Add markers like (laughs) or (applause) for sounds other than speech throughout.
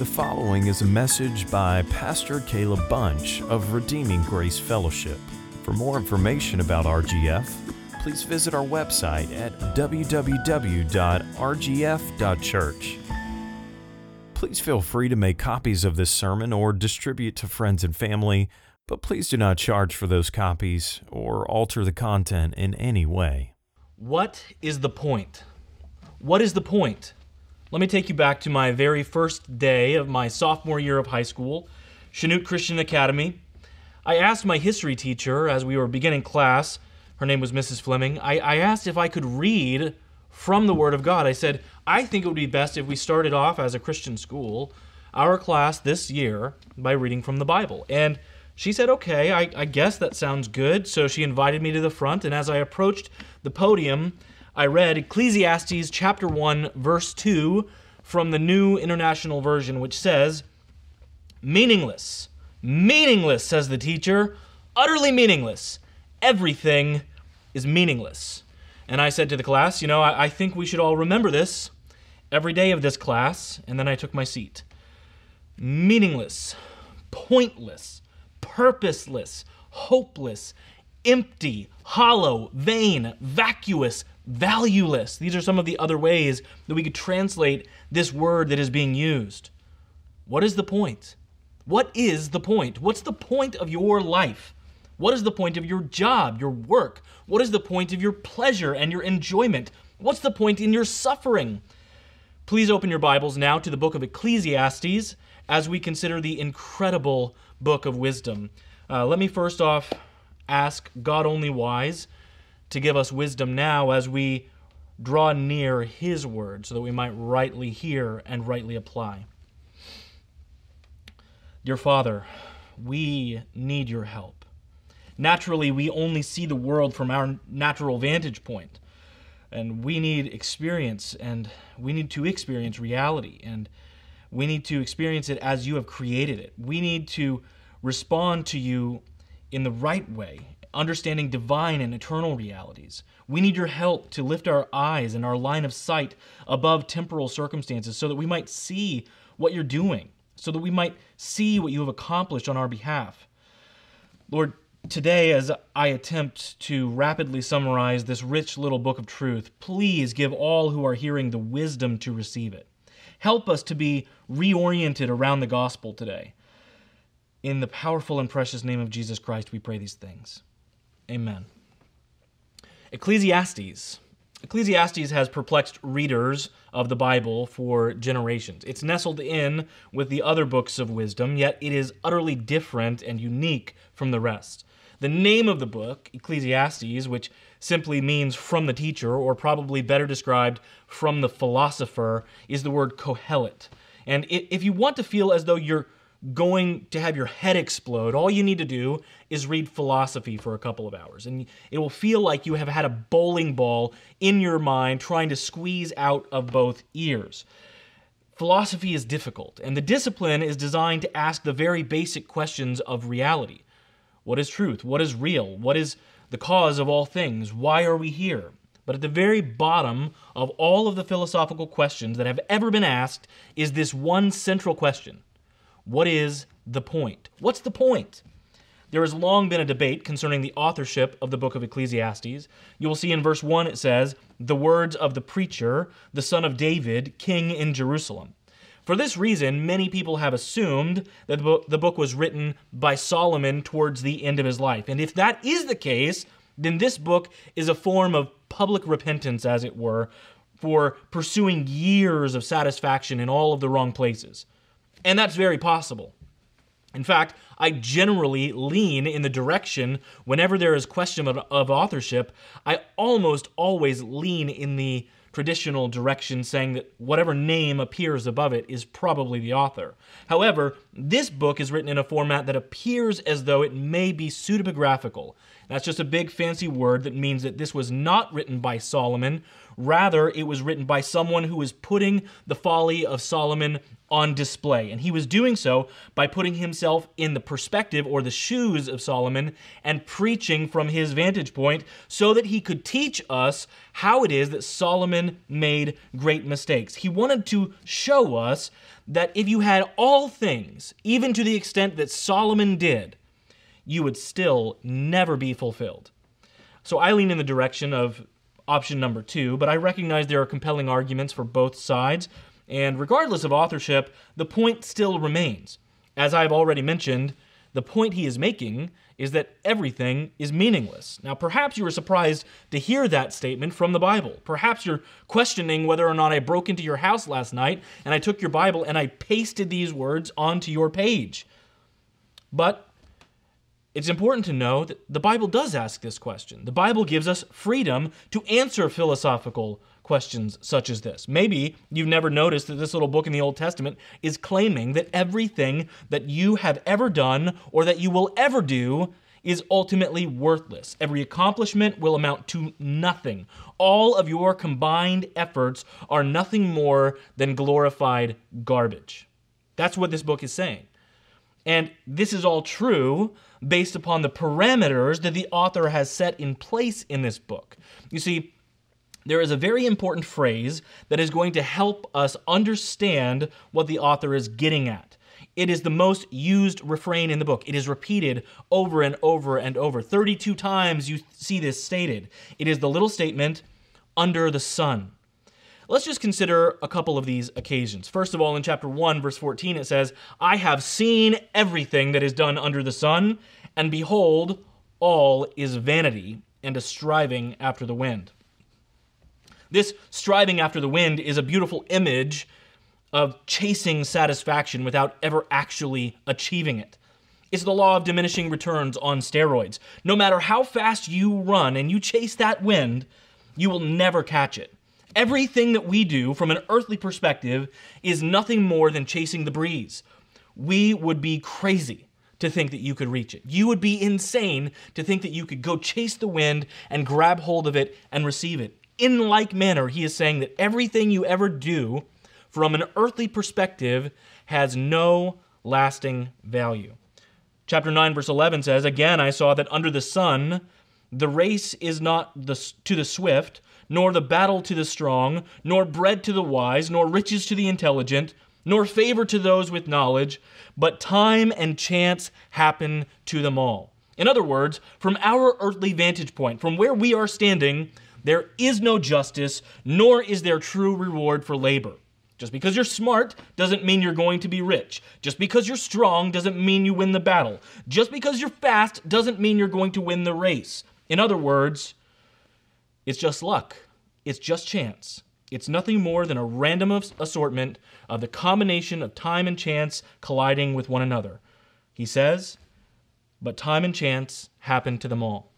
The following is a message by Pastor Caleb Bunch of Redeeming Grace Fellowship. For more information about RGF, please visit our website at www.rgf.church. Please feel free to make copies of this sermon or distribute to friends and family, but please do not charge for those copies or alter the content in any way. What is the point? What is the point? Let me take you back to my very first day of my sophomore year of high school, Chanute Christian Academy. I asked my history teacher as we were beginning class, her name was Mrs. Fleming, I, I asked if I could read from the Word of God. I said, I think it would be best if we started off as a Christian school, our class this year, by reading from the Bible. And she said, okay, I, I guess that sounds good. So she invited me to the front, and as I approached the podium, I read Ecclesiastes chapter 1, verse 2 from the New International Version, which says, Meaningless, meaningless, says the teacher, utterly meaningless. Everything is meaningless. And I said to the class, You know, I, I think we should all remember this every day of this class. And then I took my seat. Meaningless, pointless, purposeless, hopeless, empty, hollow, vain, vacuous, valueless. These are some of the other ways that we could translate this word that is being used. What is the point? What is the point? What's the point of your life? What is the point of your job, your work? What is the point of your pleasure and your enjoyment? What's the point in your suffering? Please open your Bibles now to the book of Ecclesiastes as we consider the incredible book of wisdom. Uh, let me first off ask God only wise to give us wisdom now as we draw near His word so that we might rightly hear and rightly apply. Dear Father, we need your help. Naturally, we only see the world from our natural vantage point, and we need experience, and we need to experience reality, and we need to experience it as you have created it. We need to respond to you in the right way understanding divine and eternal realities. We need your help to lift our eyes and our line of sight above temporal circumstances so that we might see what you're doing, so that we might see what you have accomplished on our behalf. Lord, today, as I attempt to rapidly summarize this rich little book of truth, please give all who are hearing the wisdom to receive it. Help us to be reoriented around the gospel today. In the powerful and precious name of Jesus Christ, we pray these things. Amen. Ecclesiastes. Ecclesiastes has perplexed readers of the Bible for generations. It's nestled in with the other books of wisdom, yet it is utterly different and unique from the rest. The name of the book, Ecclesiastes, which simply means from the teacher, or probably better described, from the philosopher, is the word Kohelet. And if you want to feel as though you're going to have your head explode, all you need to do is read philosophy for a couple of hours. And it will feel like you have had a bowling ball in your mind trying to squeeze out of both ears. Philosophy is difficult, and the discipline is designed to ask the very basic questions of reality What is truth? What is real? What is the cause of all things? Why are we here? But at the very bottom of all of the philosophical questions that have ever been asked is this one central question what is the point? What's the point? There has long been a debate concerning the authorship of the book of Ecclesiastes. You will see in verse 1 it says, The words of the preacher, the son of David, king in Jerusalem. For this reason, many people have assumed that the book was written by Solomon towards the end of his life. And if that is the case, then this book is a form of public repentance, as it were, for pursuing years of satisfaction in all of the wrong places. And that's very possible. In fact, I generally lean in the direction, whenever there is question of, of, authorship, I almost always lean in the traditional direction, saying that whatever name appears above it is probably the author. However, this book is written in a format that appears as though it may be pseudepigraphical. That's just a big fancy word that means that this was not written by Solomon. Rather, it was written by someone who was putting the folly of Solomon on display. And he was doing so by putting himself in the perspective or the shoes of Solomon and preaching from his vantage point so that he could teach us how it is that Solomon made great mistakes. He wanted to show us that if you had all things, even to the extent that Solomon did, you would still never be fulfilled. So I lean in the direction of option number two, but I recognize there are compelling arguments for both sides. And regardless of authorship, the point still remains. As I've already mentioned, the point he is making is that everything is meaningless. Now, perhaps you were surprised to hear that statement from the Bible. Perhaps you're questioning whether or not I broke into your house last night and I took your Bible and I pasted these words onto your page. But it's important to know that the Bible does ask this question. The Bible gives us freedom to answer philosophical questions such as this. Maybe you've never noticed that this little book in the Old Testament is claiming that everything that you have ever done or that you will ever do is ultimately worthless. Every accomplishment will amount to nothing. All of your combined efforts are nothing more than glorified garbage. That's what this book is saying. And this is all true based upon the parameters that the author has set in place in this book. You see, there is a very important phrase that is going to help us understand what the author is getting at. It is the most used refrain in the book. It is repeated over and over and over. 32 times you see this stated. It is the little statement, under the sun. Let's just consider a couple of these occasions. First of all, in chapter 1, verse 14, it says, I have seen everything that is done under the sun, and behold, all is vanity and a striving after the wind. This striving after the wind is a beautiful image of chasing satisfaction without ever actually achieving it. It's the law of diminishing returns on steroids. No matter how fast you run and you chase that wind, you will never catch it. Everything that we do from an earthly perspective is nothing more than chasing the breeze. We would be crazy to think that you could reach it. You would be insane to think that you could go chase the wind and grab hold of it and receive it in like manner, he is saying that everything you ever do from an earthly perspective has no lasting value. Chapter 9, verse 11 says, Again, I saw that under the sun, the race is not the, to the swift, nor the battle to the strong, nor bread to the wise, nor riches to the intelligent, nor favor to those with knowledge, but time and chance happen to them all. In other words, from our earthly vantage point, from where we are standing, there is no justice, nor is there true reward for labor. Just because you're smart doesn't mean you're going to be rich. Just because you're strong doesn't mean you win the battle. Just because you're fast doesn't mean you're going to win the race. In other words, it's just luck. It's just chance. It's nothing more than a random assortment of the combination of time and chance colliding with one another. He says, but time and chance happen to them all.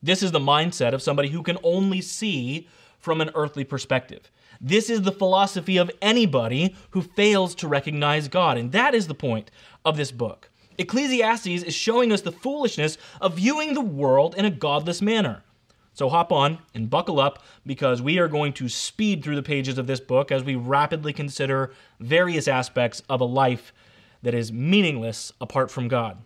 This is the mindset of somebody who can only see from an earthly perspective. This is the philosophy of anybody who fails to recognize God. And that is the point of this book. Ecclesiastes is showing us the foolishness of viewing the world in a godless manner. So hop on and buckle up because we are going to speed through the pages of this book as we rapidly consider various aspects of a life that is meaningless apart from God.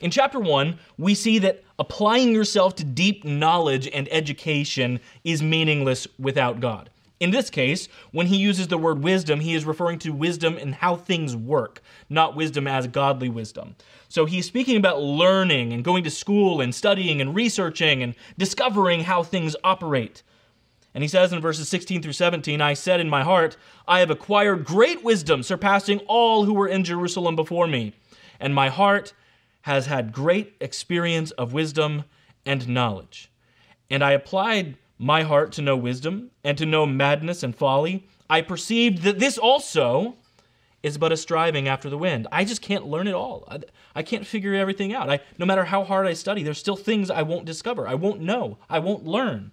In chapter 1, we see that applying yourself to deep knowledge and education is meaningless without God. In this case, when he uses the word wisdom, he is referring to wisdom in how things work, not wisdom as godly wisdom. So he's speaking about learning and going to school and studying and researching and discovering how things operate. And he says in verses 16 through 17, I said in my heart, I have acquired great wisdom, surpassing all who were in Jerusalem before me. And my heart has had great experience of wisdom and knowledge. And I applied my heart to know wisdom and to know madness and folly. I perceived that this also is but a striving after the wind. I just can't learn it all. I, I can't figure everything out. I, no matter how hard I study, there's still things I won't discover. I won't know. I won't learn.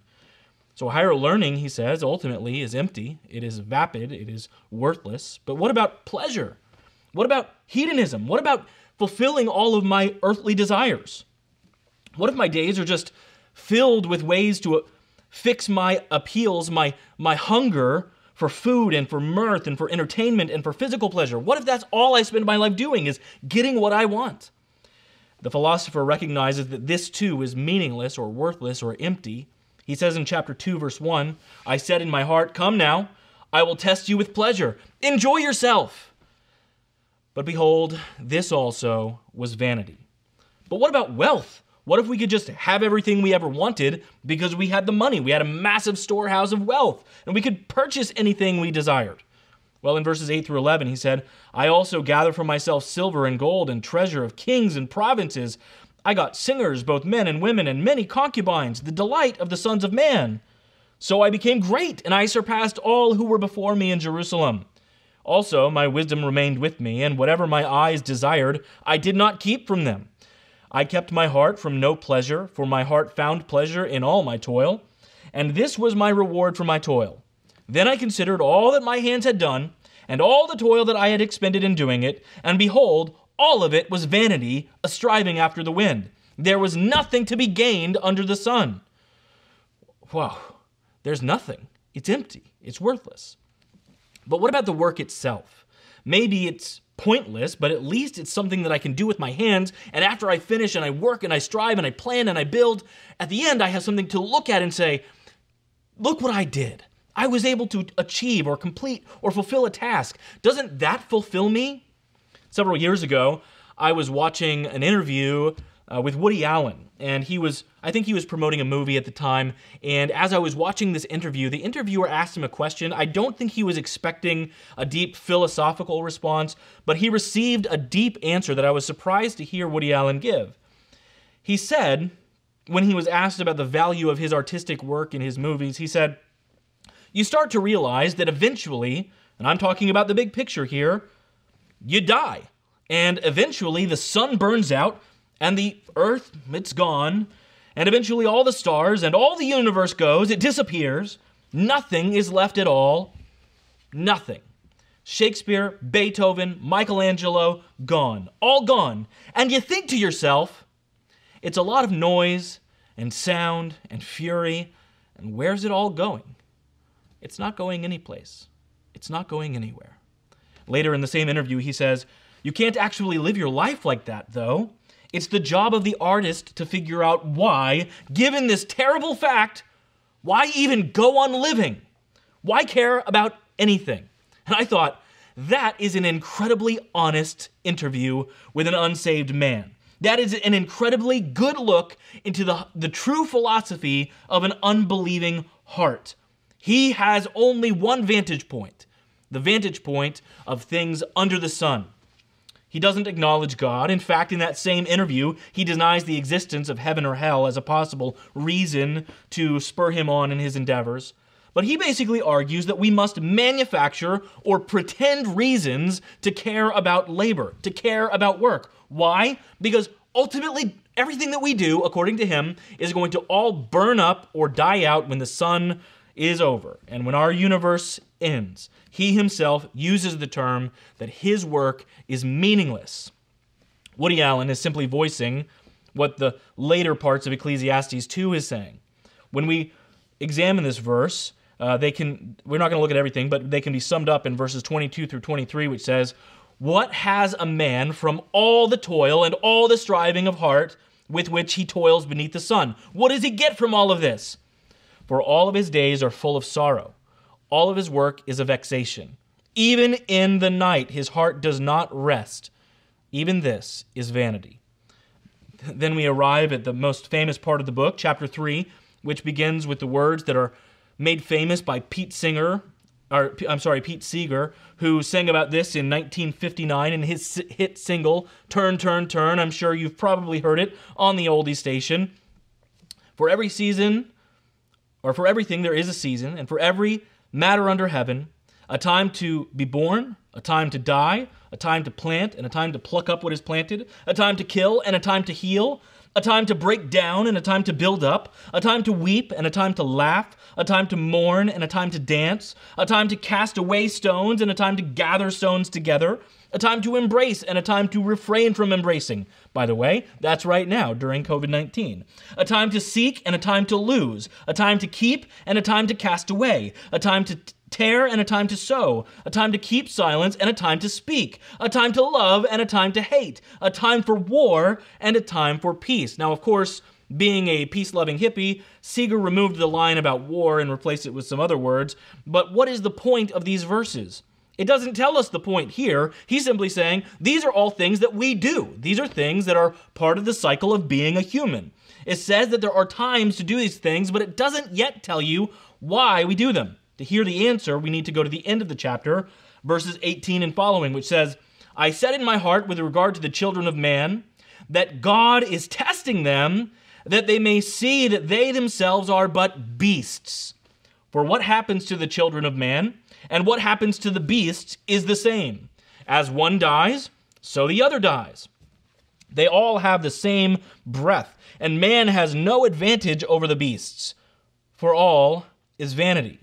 So higher learning, he says, ultimately is empty. It is vapid. It is worthless. But what about pleasure? What about hedonism? What about fulfilling all of my earthly desires. What if my days are just filled with ways to fix my appeals, my my hunger for food and for mirth and for entertainment and for physical pleasure? What if that's all I spend my life doing is getting what I want? The philosopher recognizes that this too is meaningless or worthless or empty. He says in chapter 2 verse 1, I said in my heart, come now, I will test you with pleasure. Enjoy yourself. But behold, this also was vanity. But what about wealth? What if we could just have everything we ever wanted because we had the money? We had a massive storehouse of wealth and we could purchase anything we desired. Well, in verses 8 through 11, he said, I also gather for myself silver and gold and treasure of kings and provinces. I got singers, both men and women, and many concubines, the delight of the sons of man. So I became great, and I surpassed all who were before me in Jerusalem. Also, my wisdom remained with me, and whatever my eyes desired, I did not keep from them. I kept my heart from no pleasure, for my heart found pleasure in all my toil, and this was my reward for my toil. Then I considered all that my hands had done, and all the toil that I had expended in doing it, and behold, all of it was vanity, a striving after the wind. There was nothing to be gained under the sun. Wow, there's nothing. It's empty, it's worthless. But what about the work itself? Maybe it's pointless, but at least it's something that I can do with my hands. And after I finish and I work and I strive and I plan and I build, at the end I have something to look at and say, look what I did. I was able to achieve or complete or fulfill a task. Doesn't that fulfill me? Several years ago, I was watching an interview uh, with Woody Allen, and he was, I think he was promoting a movie at the time. And as I was watching this interview, the interviewer asked him a question. I don't think he was expecting a deep philosophical response, but he received a deep answer that I was surprised to hear Woody Allen give. He said, when he was asked about the value of his artistic work in his movies, he said, you start to realize that eventually, and I'm talking about the big picture here, you die. And eventually the sun burns out and the earth, it's gone. And eventually all the stars and all the universe goes, it disappears. Nothing is left at all. Nothing. Shakespeare, Beethoven, Michelangelo, gone. All gone. And you think to yourself, it's a lot of noise and sound and fury, and where's it all going? It's not going anyplace. It's not going anywhere. Later in the same interview, he says, You can't actually live your life like that, though. It's the job of the artist to figure out why, given this terrible fact, why even go on living? Why care about anything? And I thought, that is an incredibly honest interview with an unsaved man. That is an incredibly good look into the, the true philosophy of an unbelieving heart. He has only one vantage point the vantage point of things under the sun. He doesn't acknowledge God. In fact, in that same interview, he denies the existence of heaven or hell as a possible reason to spur him on in his endeavors. But he basically argues that we must manufacture or pretend reasons to care about labor, to care about work. Why? Because ultimately, everything that we do, according to him, is going to all burn up or die out when the sun is over and when our universe ends. He himself uses the term that his work is meaningless. Woody Allen is simply voicing what the later parts of Ecclesiastes 2 is saying. When we examine this verse, uh, they can we're not going to look at everything, but they can be summed up in verses 22 through 23, which says, "What has a man from all the toil and all the striving of heart with which he toils beneath the sun? What does he get from all of this? For all of his days are full of sorrow. All of his work is a vexation. Even in the night, his heart does not rest. Even this is vanity. Then we arrive at the most famous part of the book, chapter 3, which begins with the words that are made famous by Pete Singer, or I'm sorry, Pete Seeger, who sang about this in 1959 in his hit single, Turn, Turn, Turn. I'm sure you've probably heard it on the oldie station. For every season, or for everything there is a season, and for every matter under heaven, a time to be born, a time to die, a time to plant, and a time to pluck up what is planted, a time to kill, and a time to heal, a time to break down and a time to build up, a time to weep and a time to laugh, a time to mourn and a time to dance, a time to cast away stones and a time to gather stones together, a time to embrace and a time to refrain from embracing. By the way, that's right now during COVID 19. A time to seek and a time to lose, a time to keep and a time to cast away, a time to tear and a time to sow, a time to keep silence and a time to speak, a time to love and a time to hate, a time for war and a time for peace. Now, of course, being a peace loving hippie, Seeger removed the line about war and replaced it with some other words. But what is the point of these verses? It doesn't tell us the point here. He's simply saying these are all things that we do. These are things that are part of the cycle of being a human. It says that there are times to do these things, but it doesn't yet tell you why we do them. To hear the answer, we need to go to the end of the chapter, verses 18 and following, which says, I said in my heart with regard to the children of man that God is testing them that they may see that they themselves are but beasts. For what happens to the children of man and what happens to the beasts is the same. As one dies, so the other dies. They all have the same breath, and man has no advantage over the beasts, for all is vanity.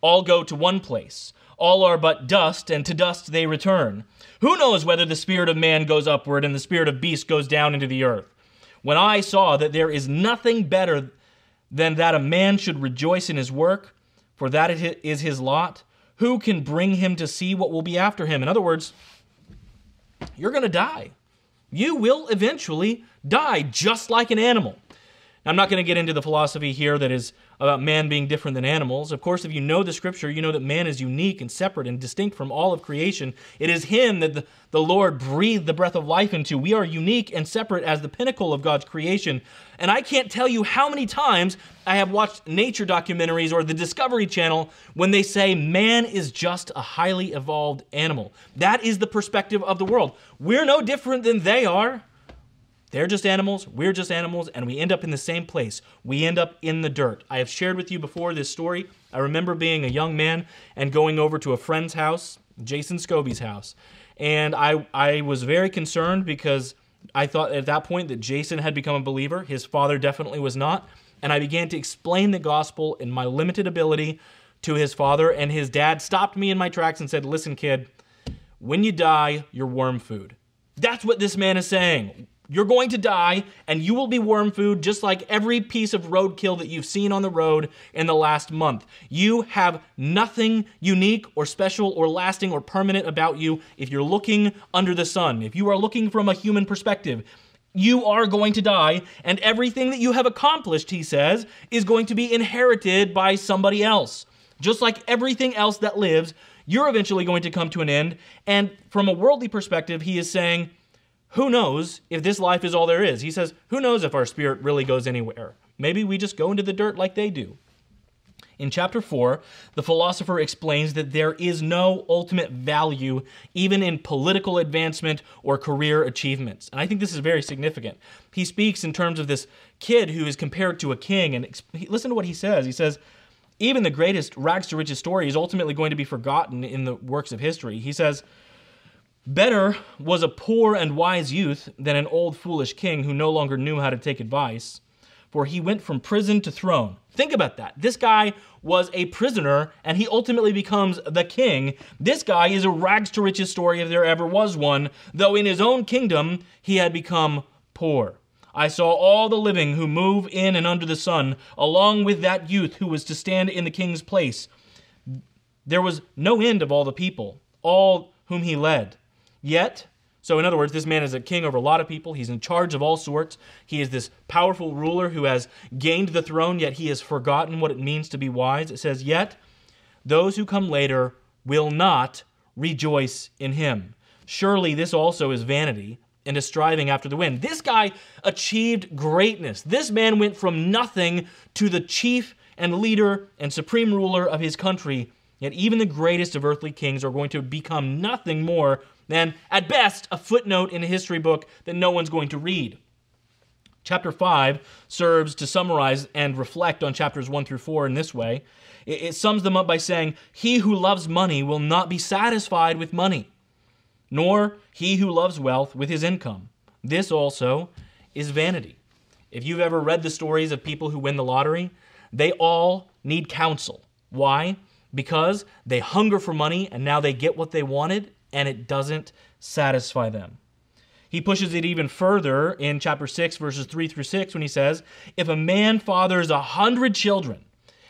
All go to one place. All are but dust, and to dust they return. Who knows whether the spirit of man goes upward and the spirit of beast goes down into the earth? When I saw that there is nothing better than that a man should rejoice in his work, for that is his lot, who can bring him to see what will be after him? In other words, you're going to die. You will eventually die just like an animal. I'm not going to get into the philosophy here that is about man being different than animals. Of course, if you know the scripture, you know that man is unique and separate and distinct from all of creation. It is him that the, the Lord breathed the breath of life into. We are unique and separate as the pinnacle of God's creation. And I can't tell you how many times I have watched nature documentaries or the Discovery Channel when they say man is just a highly evolved animal. That is the perspective of the world. We're no different than they are. They're just animals, we're just animals, and we end up in the same place. We end up in the dirt. I have shared with you before this story. I remember being a young man and going over to a friend's house, Jason Scobie's house. And I, I was very concerned because I thought at that point that Jason had become a believer. His father definitely was not. And I began to explain the gospel in my limited ability to his father. And his dad stopped me in my tracks and said, Listen, kid, when you die, you're worm food. That's what this man is saying. You're going to die, and you will be worm food just like every piece of roadkill that you've seen on the road in the last month. You have nothing unique or special or lasting or permanent about you if you're looking under the sun. If you are looking from a human perspective, you are going to die, and everything that you have accomplished, he says, is going to be inherited by somebody else. Just like everything else that lives, you're eventually going to come to an end. And from a worldly perspective, he is saying, who knows if this life is all there is? He says, Who knows if our spirit really goes anywhere? Maybe we just go into the dirt like they do. In chapter 4, the philosopher explains that there is no ultimate value even in political advancement or career achievements. And I think this is very significant. He speaks in terms of this kid who is compared to a king. And listen to what he says. He says, even the greatest rags to riches story is ultimately going to be forgotten in the works of history. He says, Better was a poor and wise youth than an old foolish king who no longer knew how to take advice, for he went from prison to throne. Think about that. This guy was a prisoner and he ultimately becomes the king. This guy is a rags to riches story if there ever was one, though in his own kingdom he had become poor. I saw all the living who move in and under the sun, along with that youth who was to stand in the king's place. There was no end of all the people, all whom he led. Yet, so in other words, this man is a king over a lot of people. He's in charge of all sorts. He is this powerful ruler who has gained the throne, yet he has forgotten what it means to be wise. It says, Yet those who come later will not rejoice in him. Surely this also is vanity and a striving after the wind. This guy achieved greatness. This man went from nothing to the chief and leader and supreme ruler of his country. Yet even the greatest of earthly kings are going to become nothing more than, at best, a footnote in a history book that no one's going to read. Chapter 5 serves to summarize and reflect on chapters 1 through 4 in this way. It, it sums them up by saying, He who loves money will not be satisfied with money, nor he who loves wealth with his income. This also is vanity. If you've ever read the stories of people who win the lottery, they all need counsel. Why? Because they hunger for money and now they get what they wanted and it doesn't satisfy them. He pushes it even further in chapter 6, verses 3 through 6, when he says, If a man fathers a hundred children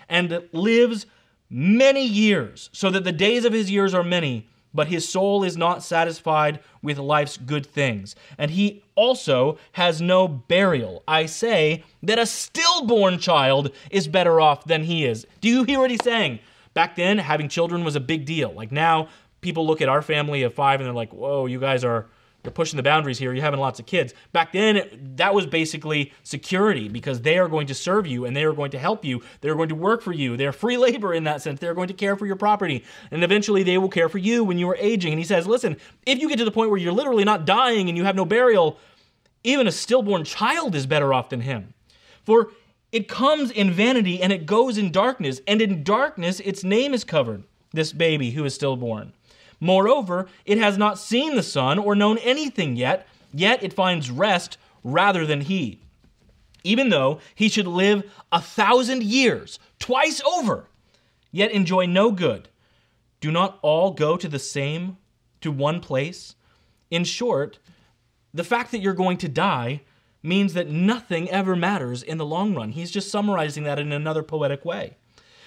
and lives many years, so that the days of his years are many, but his soul is not satisfied with life's good things. And he also has no burial. I say that a stillborn child is better off than he is. Do you hear what he's saying? Back then, having children was a big deal. Like now, people look at our family of five and they're like, whoa, you guys are you're pushing the boundaries here. You're having lots of kids. Back then, that was basically security because they are going to serve you and they are going to help you. They're going to work for you. They're free (laughs) labor in that sense. They're going to care for your property. And eventually, they will care for you when you are aging. And he says, listen, if you get to the point where you're literally not dying and you have no burial, even a stillborn child is better off than him. For it comes in vanity and it goes in darkness. And in darkness, its name is covered, this baby who is stillborn. Moreover, it has not seen the sun or known anything yet, yet it finds rest rather than he. Even though he should live a thousand years, twice over, yet enjoy no good. Do not all go to the same, to one place? In short, the fact that you're going to die means that nothing ever matters in the long run. He's just summarizing that in another poetic way.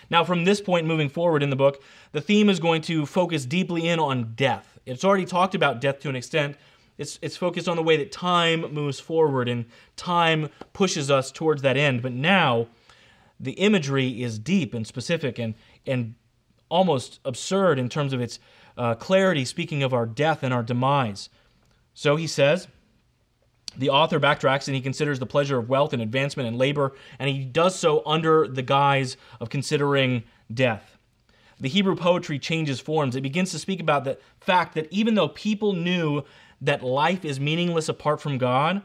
Now, from this point moving forward in the book, the theme is going to focus deeply in on death. It's already talked about death to an extent. It's, it's focused on the way that time moves forward and time pushes us towards that end. But now, the imagery is deep and specific and, and almost absurd in terms of its uh, clarity, speaking of our death and our demise. So he says, the author backtracks and he considers the pleasure of wealth and advancement and labor, and he does so under the guise of considering death. The Hebrew poetry changes forms. It begins to speak about the fact that even though people knew that life is meaningless apart from God,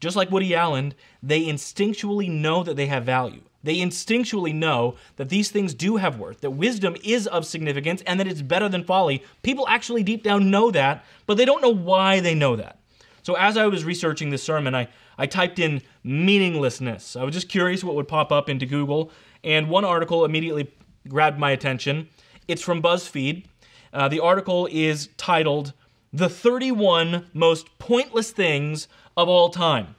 just like Woody Allen, they instinctually know that they have value. They instinctually know that these things do have worth, that wisdom is of significance, and that it's better than folly. People actually deep down know that, but they don't know why they know that. So as I was researching this sermon, I, I typed in meaninglessness. I was just curious what would pop up into Google, and one article immediately grabbed my attention. It's from BuzzFeed. Uh, the article is titled The 31 Most Pointless Things of All Time.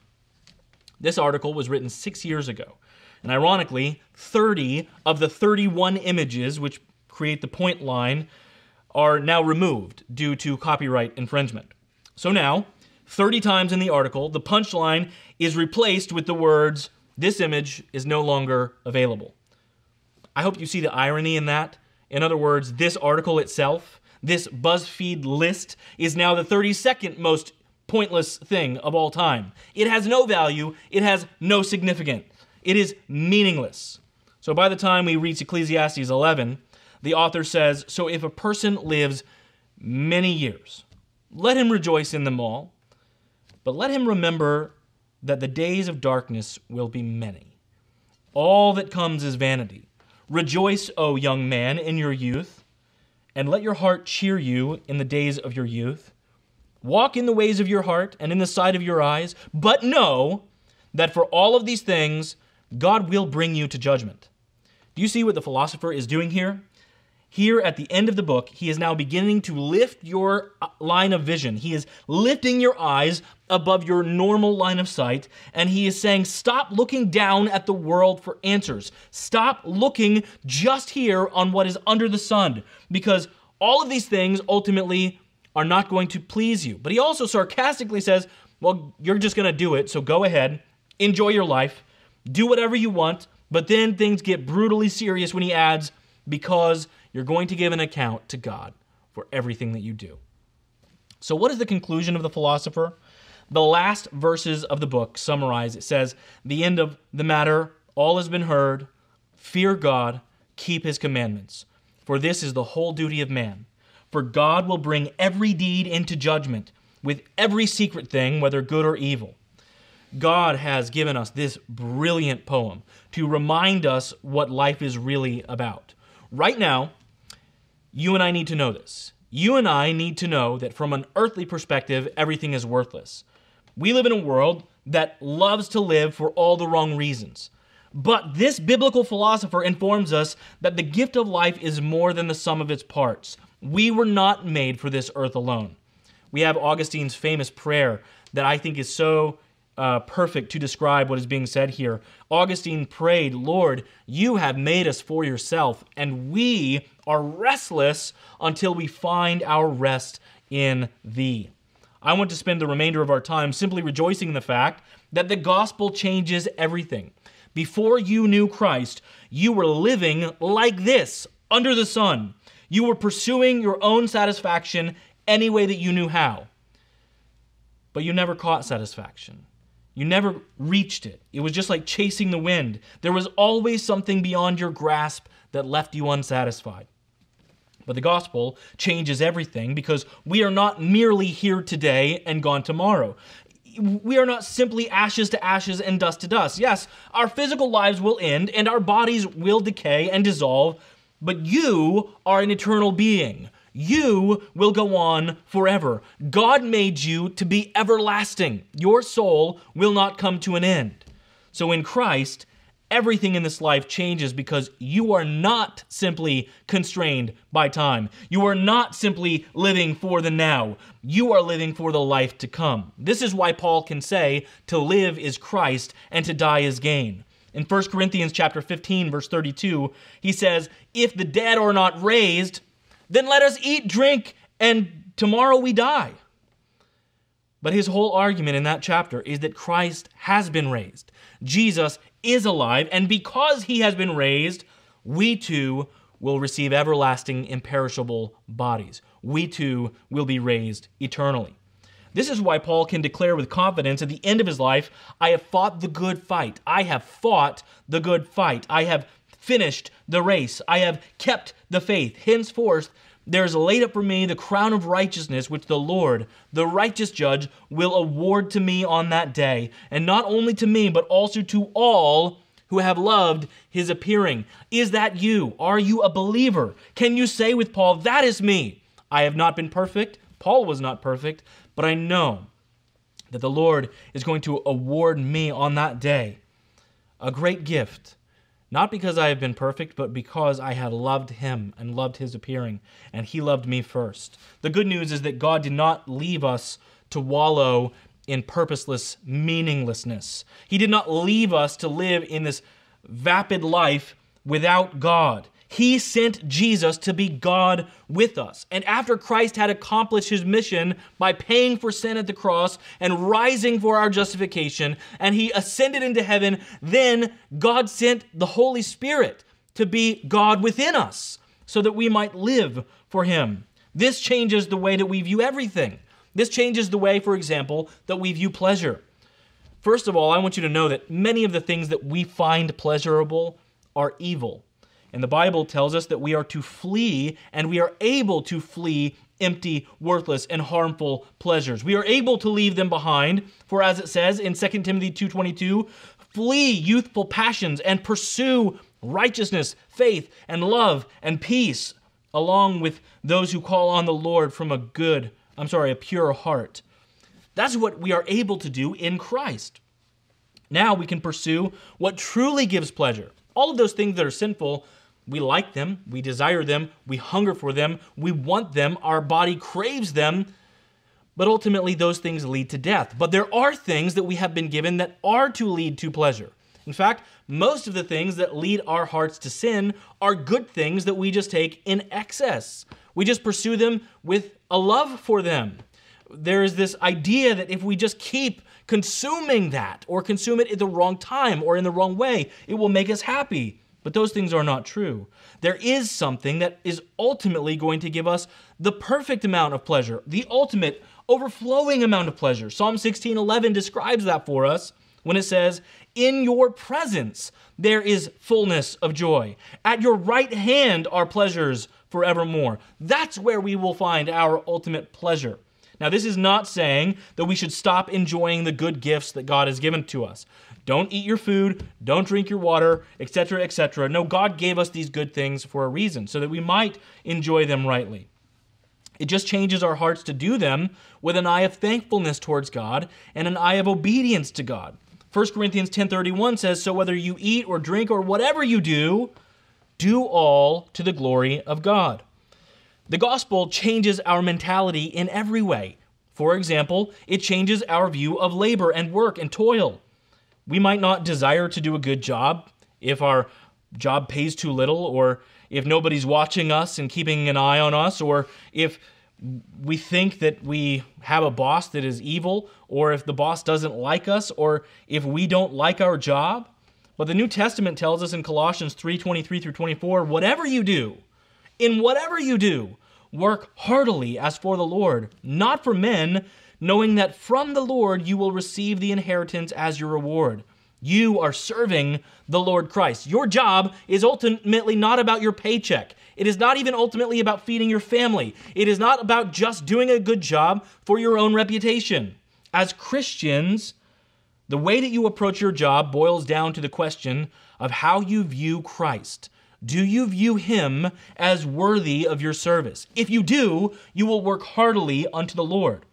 This article was written six years ago. And ironically, 30 of the 31 images which create the point line are now removed due to copyright infringement. So now, 30 times in the article, the punchline is replaced with the words, This image is no longer available. I hope you see the irony in that. In other words, this article itself, this BuzzFeed list, is now the 32nd most pointless thing of all time. It has no value, it has no significance, it is meaningless. So by the time we reach Ecclesiastes 11, the author says So if a person lives many years, let him rejoice in them all but let him remember that the days of darkness will be many. All that comes is vanity. Rejoice, O young man, in your youth, and let your heart cheer you in the days of your youth. Walk in the ways of your heart and in the sight of your eyes, but know that for all of these things, God will bring you to judgment. Do you see what the philosopher is doing here? Here at the end of the book, he is now beginning to lift your uh, line of vision. He is lifting your eyes above your normal line of sight, and he is saying, Stop looking down at the world for answers. Stop looking just here on what is under the sun, because all of these things ultimately are not going to please you. But he also sarcastically says, Well, you're just going to do it, so go ahead, enjoy your life, do whatever you want. But then things get brutally serious when he adds, Because you're going to give an account to God for everything that you do. So, what is the conclusion of the philosopher? The last verses of the book summarize it says, The end of the matter, all has been heard. Fear God, keep his commandments, for this is the whole duty of man. For God will bring every deed into judgment with every secret thing, whether good or evil. God has given us this brilliant poem to remind us what life is really about. Right now, you and I need to know this. You and I need to know that from an earthly perspective, everything is worthless. We live in a world that loves to live for all the wrong reasons. But this biblical philosopher informs us that the gift of life is more than the sum of its parts. We were not made for this earth alone. We have Augustine's famous prayer that I think is so uh, perfect to describe what is being said here. Augustine prayed, Lord, you have made us for yourself, and we are restless until we find our rest in thee. I want to spend the remainder of our time simply rejoicing in the fact that the gospel changes everything. Before you knew Christ, you were living like this, under the sun. You were pursuing your own satisfaction any way that you knew how. But you never caught satisfaction. You never reached it. It was just like chasing the wind. There was always something beyond your grasp that left you unsatisfied. But the gospel changes everything because we are not merely here today and gone tomorrow. We are not simply ashes to ashes and dust to dust. Yes, our physical lives will end and our bodies will decay and dissolve, but you are an eternal being. You will go on forever. God made you to be everlasting. Your soul will not come to an end. So in Christ, everything in this life changes because you are not simply constrained by time. You are not simply living for the now. You are living for the life to come. This is why Paul can say, to live is Christ and to die is gain. In 1 Corinthians chapter 15 verse 32, he says, "If the dead are not raised, then let us eat, drink, and tomorrow we die." But his whole argument in that chapter is that Christ has been raised. Jesus is alive, and because he has been raised, we too will receive everlasting, imperishable bodies. We too will be raised eternally. This is why Paul can declare with confidence at the end of his life, I have fought the good fight. I have fought the good fight. I have finished the race. I have kept the faith. Henceforth, there is laid up for me the crown of righteousness, which the Lord, the righteous judge, will award to me on that day. And not only to me, but also to all who have loved his appearing. Is that you? Are you a believer? Can you say with Paul, That is me? I have not been perfect. Paul was not perfect, but I know that the Lord is going to award me on that day a great gift not because I have been perfect, but because I had loved him and loved his appearing, and he loved me first. The good news is that God did not leave us to wallow in purposeless meaninglessness. He did not leave us to live in this vapid life without God. He sent Jesus to be God with us. And after Christ had accomplished his mission by paying for sin at the cross and rising for our justification, and he ascended into heaven, then God sent the Holy Spirit to be God within us so that we might live for him. This changes the way that we view everything. This changes the way, for example, that we view pleasure. First of all, I want you to know that many of the things that we find pleasurable are evil. And the Bible tells us that we are to flee and we are able to flee empty, worthless, and harmful pleasures. We are able to leave them behind, for as it says in 2 Timothy 2:22, flee youthful passions and pursue righteousness, faith, and love and peace, along with those who call on the Lord from a good, I'm sorry, a pure heart. That's what we are able to do in Christ. Now we can pursue what truly gives pleasure. All of those things that are sinful we like them, we desire them, we hunger for them, we want them, our body craves them, but ultimately those things lead to death. But there are things that we have been given that are to lead to pleasure. In fact, most of the things that lead our hearts to sin are good things that we just take in excess. We just pursue them with a love for them. There is this idea that if we just keep consuming that or consume it at the wrong time or in the wrong way, it will make us happy. But those things are not true. There is something that is ultimately going to give us the perfect amount of pleasure, the ultimate overflowing amount of pleasure. Psalm 16:11 describes that for us when it says, "In your presence there is fullness of joy. At your right hand are pleasures forevermore." That's where we will find our ultimate pleasure. Now, this is not saying that we should stop enjoying the good gifts that God has given to us. Don't eat your food, don't drink your water, etc., etc. No, God gave us these good things for a reason, so that we might enjoy them rightly. It just changes our hearts to do them with an eye of thankfulness towards God and an eye of obedience to God. 1 Corinthians 10:31 says, "So whether you eat or drink or whatever you do, do all to the glory of God." The gospel changes our mentality in every way. For example, it changes our view of labor and work and toil. We might not desire to do a good job if our job pays too little, or if nobody's watching us and keeping an eye on us, or if we think that we have a boss that is evil, or if the boss doesn't like us, or if we don't like our job. But the New Testament tells us in Colossians 3 23 through 24 whatever you do, in whatever you do, work heartily as for the Lord, not for men, knowing that from the Lord you will receive the inheritance as your reward. You are serving the Lord Christ. Your job is ultimately not about your paycheck. It is not even ultimately about feeding your family. It is not about just doing a good job for your own reputation. As Christians, the way that you approach your job boils down to the question of how you view Christ. Do you view him as worthy of your service? If you do, you will work heartily unto the Lord.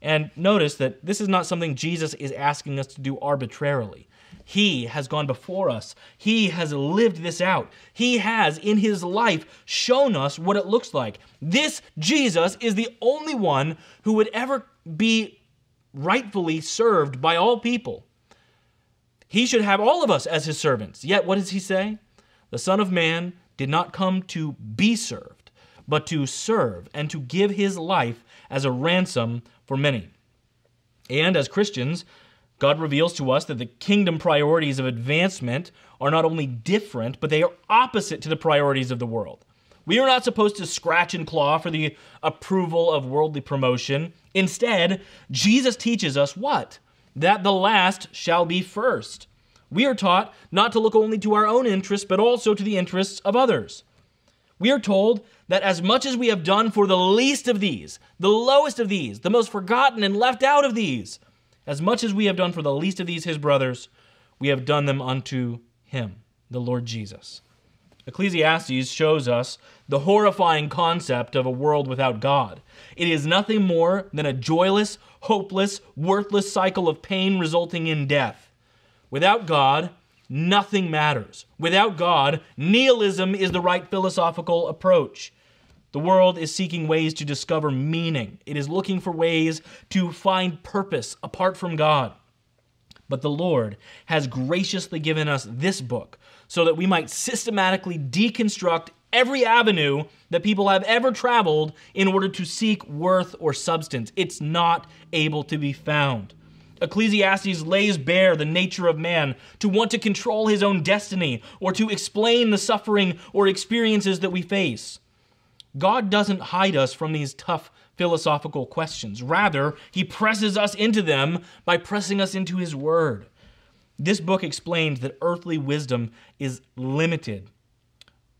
And notice that this is not something Jesus is asking us to do arbitrarily. He has gone before us. He has lived this out. He has, in his life, shown us what it looks like. This Jesus is the only one who would ever be rightfully served by all people. He should have all of us as his servants. Yet, what does he say? The Son of Man did not come to be served, but to serve and to give his life as a ransom for many. And as Christians, God reveals to us that the kingdom priorities of advancement are not only different, but they are opposite to the priorities of the world. We are not supposed to scratch and claw for the approval of worldly promotion. Instead, Jesus teaches us what? That the last shall be first. We are taught not to look only to our own interests, but also to the interests of others. We are told that as much as we have done for the least of these, the lowest of these, the most forgotten and left out of these, as much as we have done for the least of these, his brothers, we have done them unto him, the Lord Jesus. Ecclesiastes shows us the horrifying concept of a world without God. It is nothing more than a joyless, hopeless, worthless cycle of pain resulting in death. Without God, nothing matters. Without God, nihilism is the right philosophical approach. The world is seeking ways to discover meaning, it is looking for ways to find purpose apart from God. But the Lord has graciously given us this book so that we might systematically deconstruct every avenue that people have ever traveled in order to seek worth or substance. It's not able to be found. Ecclesiastes lays bare the nature of man to want to control his own destiny or to explain the suffering or experiences that we face. God doesn't hide us from these tough philosophical questions. Rather, he presses us into them by pressing us into his word. This book explains that earthly wisdom is limited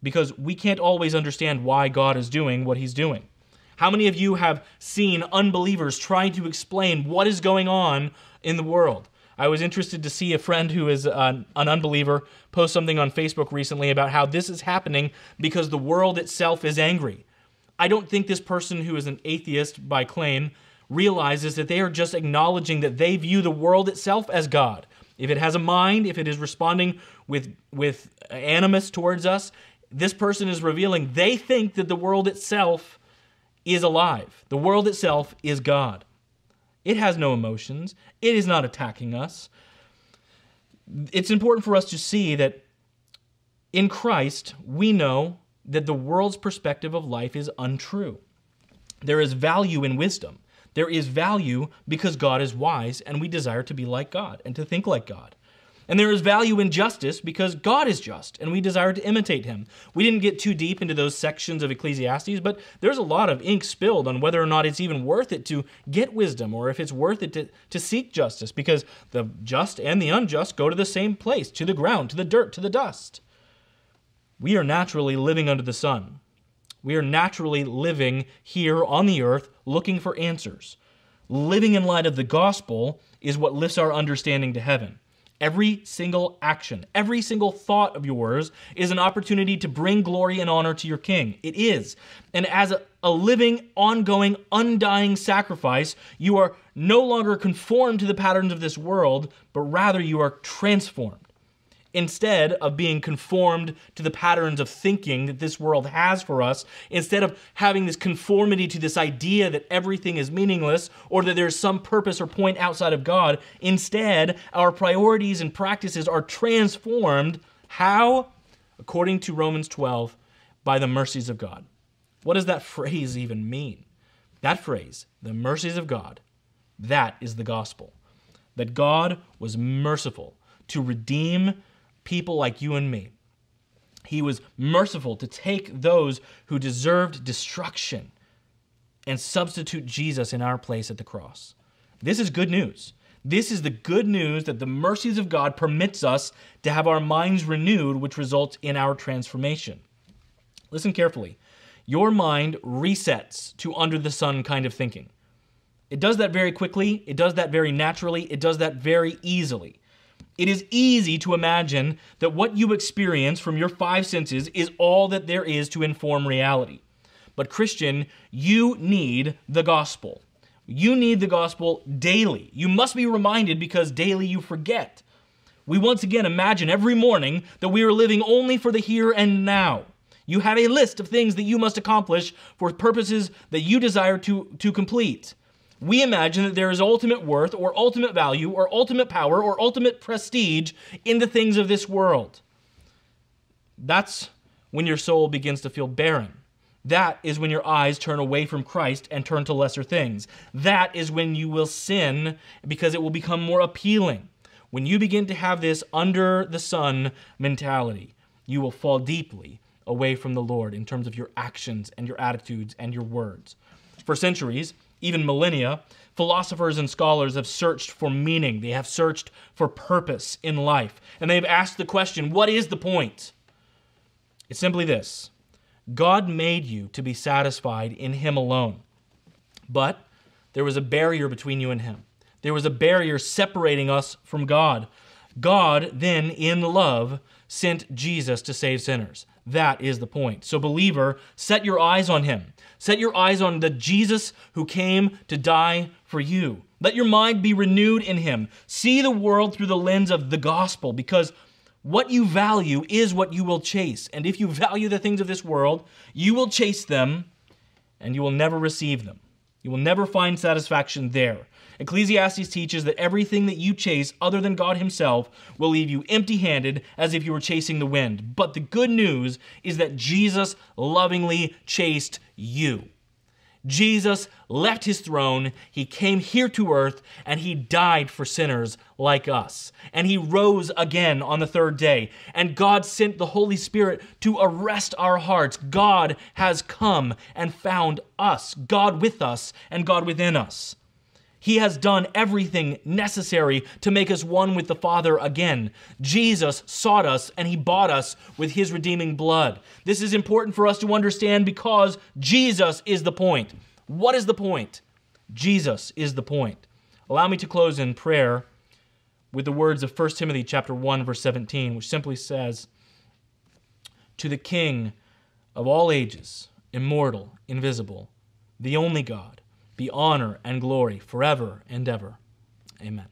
because we can't always understand why God is doing what he's doing. How many of you have seen unbelievers trying to explain what is going on in the world? I was interested to see a friend who is an, an, unbeliever post something on Facebook recently about how this is happening because the world itself is angry. I don't think this person who is an atheist by claim realizes that they are just acknowledging that they view the world itself as God. If it has a mind, if it is responding with, with animus towards us, this person is revealing they think that the world itself is alive. The world itself is God. It has no emotions, it is not attacking us. It's important for us to see that in Christ, we know that the world's perspective of life is untrue. There is value in wisdom. There is value because God is wise and we desire to be like God and to think like God. And there is value in justice because God is just and we desire to imitate him. We didn't get too deep into those sections of Ecclesiastes, but there's a lot of ink spilled on whether or not it's even worth it to get wisdom or if it's worth it to, to seek justice because the just and the unjust go to the same place, to the ground, to the dirt, to the dust. We are naturally living under the sun. We are naturally living here on the earth looking for answers. Living in light of the gospel is what lifts our understanding to heaven. Every single action, every single thought of yours is an opportunity to bring glory and honor to your King. It is. And as a, a, living, ongoing, undying sacrifice, you are no longer conformed to the patterns of this world, but rather you are transformed instead of being conformed to the patterns of thinking that this world has for us, instead of having this conformity to this idea that everything is meaningless or that there's some purpose or point outside of God, instead, our priorities and practices are transformed. How? According to Romans 12, by the mercies of God. What does that (laughs) phrase even mean? That phrase, the mercies of God, that is the gospel. That God was merciful to redeem people like you and me. He was merciful to take those who deserved destruction and substitute Jesus in our place at the cross. This is good news. This is the good news that the mercies of God permits us to have our minds renewed, which results in our transformation. Listen carefully. Your mind resets to under the sun kind of thinking. It does that very quickly, it does that very naturally, it does that very easily. It is easy to imagine that what you experience from your five senses is all that there is to inform reality. But, Christian, you need the gospel. You need the gospel daily. You must be reminded because daily you forget. We once again imagine every morning that we are living only for the here and now. You have a list of things that you must accomplish for purposes that you desire to, to complete we imagine that there is ultimate worth or ultimate value or ultimate power or ultimate prestige in the things of this world. That's when your soul begins to feel barren. That is when your eyes turn away from Christ and turn to lesser things. That is when you will sin because it will become more appealing. When you begin to have this under the sun mentality, you will fall deeply away from the Lord in terms of your actions and your attitudes and your words. For centuries, even millennia, philosophers and scholars have searched for meaning. They have searched for purpose in life. And they've asked the question what is the point? It's simply this God made you to be satisfied in Him alone. But there was a barrier between you and Him, there was a barrier separating us from God. God then, in love, sent Jesus to save sinners. That is the point. So, believer, set your eyes on him. Set your eyes on the Jesus who came to die for you. Let your mind be renewed in him. See the world through the lens of the gospel because what you value is what you will chase. And if you value the things of this world, you will chase them and you will never receive them. You will never find satisfaction there. Ecclesiastes teaches that everything that you chase other than God Himself will leave you empty handed as if you were chasing the wind. But the good news is that Jesus lovingly chased you. Jesus left his throne, he came here to earth, and he died for sinners like us. And he rose again on the third day. And God sent the Holy Spirit to arrest our hearts. God has come and found us, God with us, and God within us. He has done everything necessary to make us one with the Father again. Jesus sought us and he bought us with his redeeming blood. This is important for us to understand because Jesus is the point. What is the point? Jesus is the point. Allow me to close in prayer with the words of 1 Timothy chapter 1 verse 17, which simply says, "To the King of all ages, immortal, invisible, the only God, be honor and glory forever and ever. Amen.